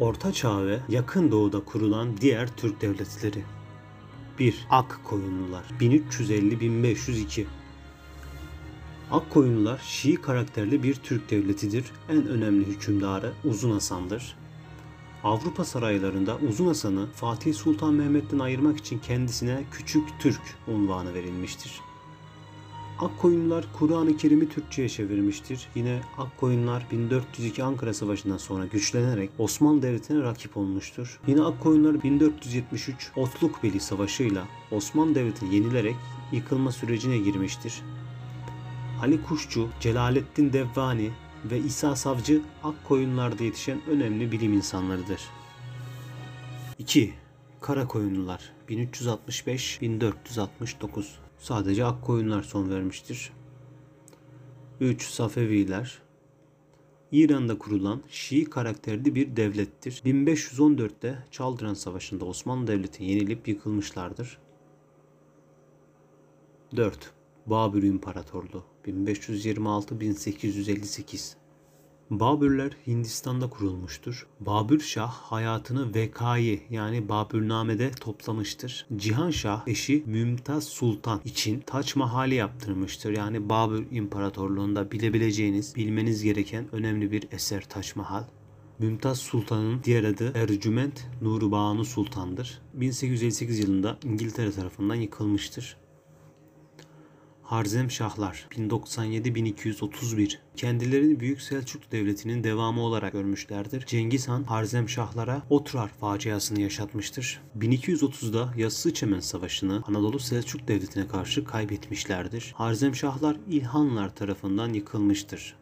Orta Çağ ve Yakın Doğu'da kurulan diğer Türk devletleri. 1. Akkoyunlular 1350-1502 Akkoyunlular Şii karakterli bir Türk devletidir. En önemli hükümdarı Uzun Hasan'dır. Avrupa saraylarında Uzun Hasan'ı Fatih Sultan Mehmet'ten ayırmak için kendisine Küçük Türk unvanı verilmiştir. Akkoyunlular Kur'an-ı Kerim'i Türkçe'ye çevirmiştir. Yine Akkoyunlar 1402 Ankara Savaşı'ndan sonra güçlenerek Osmanlı Devleti'ne rakip olmuştur. Yine Akkoyunlar 1473 Otlukbeli Savaşı'yla Osmanlı Devleti'ni yenilerek yıkılma sürecine girmiştir. Ali Kuşçu, Celalettin Devvani ve İsa Savcı Akkoyunlar'da yetişen önemli bilim insanlarıdır. 2. Karakoyunlular 1365-1469 Sadece Akkoyunlar son vermiştir. 3. Safeviler İran'da kurulan Şii karakterli bir devlettir. 1514'te Çaldıran Savaşı'nda Osmanlı Devleti yenilip yıkılmışlardır. 4. Babür İmparatorluğu 1526-1858 Babürler Hindistan'da kurulmuştur. Babür Şah hayatını Vekayı yani Babürname'de toplamıştır. Cihan Şah eşi Mümtaz Sultan için Taç Mahal'i yaptırmıştır. Yani Babür İmparatorluğu'nda bilebileceğiniz, bilmeniz gereken önemli bir eser Taç Mahal. Mümtaz Sultan'ın diğer adı Ercüment Nuri Banu Sultan'dır. 1858 yılında İngiltere tarafından yıkılmıştır. Harzem Şahlar 1097-1231 kendilerini Büyük Selçuk Devleti'nin devamı olarak görmüşlerdir. Cengiz Han Harzem Şahlara Otrar faciasını yaşatmıştır. 1230'da Yassıçemen Savaşı'nı Anadolu Selçuk Devleti'ne karşı kaybetmişlerdir. Harzem Şahlar İlhanlar tarafından yıkılmıştır.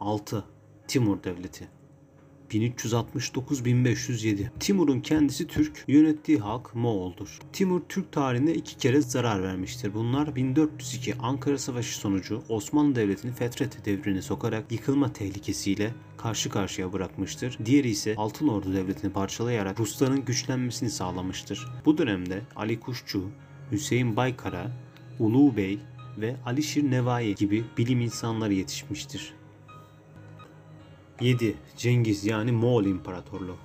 6. Timur Devleti 1369-1507. Timur'un kendisi Türk, yönettiği halk Moğol'dur. Timur Türk tarihine iki kere zarar vermiştir. Bunlar 1402 Ankara Savaşı sonucu Osmanlı Devleti'ni Fetret devrine sokarak yıkılma tehlikesiyle karşı karşıya bırakmıştır. Diğeri ise Altın Ordu Devleti'ni parçalayarak Rusların güçlenmesini sağlamıştır. Bu dönemde Ali Kuşçu, Hüseyin Baykara, Ulu Bey ve Alişir Nevai gibi bilim insanları yetişmiştir. 7. Cengiz yani Moğol İmparatorluğu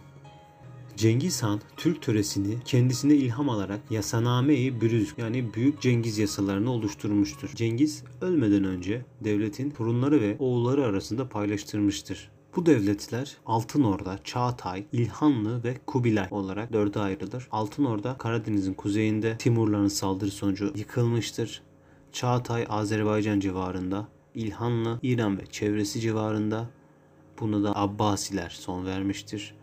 Cengiz Han Türk töresini kendisine ilham alarak Yasaname-i Bürüz yani Büyük Cengiz yasalarını oluşturmuştur. Cengiz ölmeden önce devletin torunları ve oğulları arasında paylaştırmıştır. Bu devletler Altın Orda, Çağatay, İlhanlı ve Kubilay olarak dörde ayrılır. Altın Orda Karadeniz'in kuzeyinde Timurların saldırı sonucu yıkılmıştır. Çağatay Azerbaycan civarında, İlhanlı İran ve çevresi civarında, Buna da Abbasiler son vermiştir.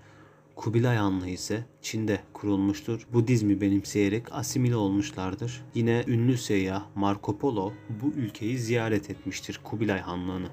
Kubilay Hanlığı ise Çin'de kurulmuştur. Budizmi benimseyerek asimile olmuşlardır. Yine ünlü seyyah Marco Polo bu ülkeyi ziyaret etmiştir Kubilay Hanlığı'nı.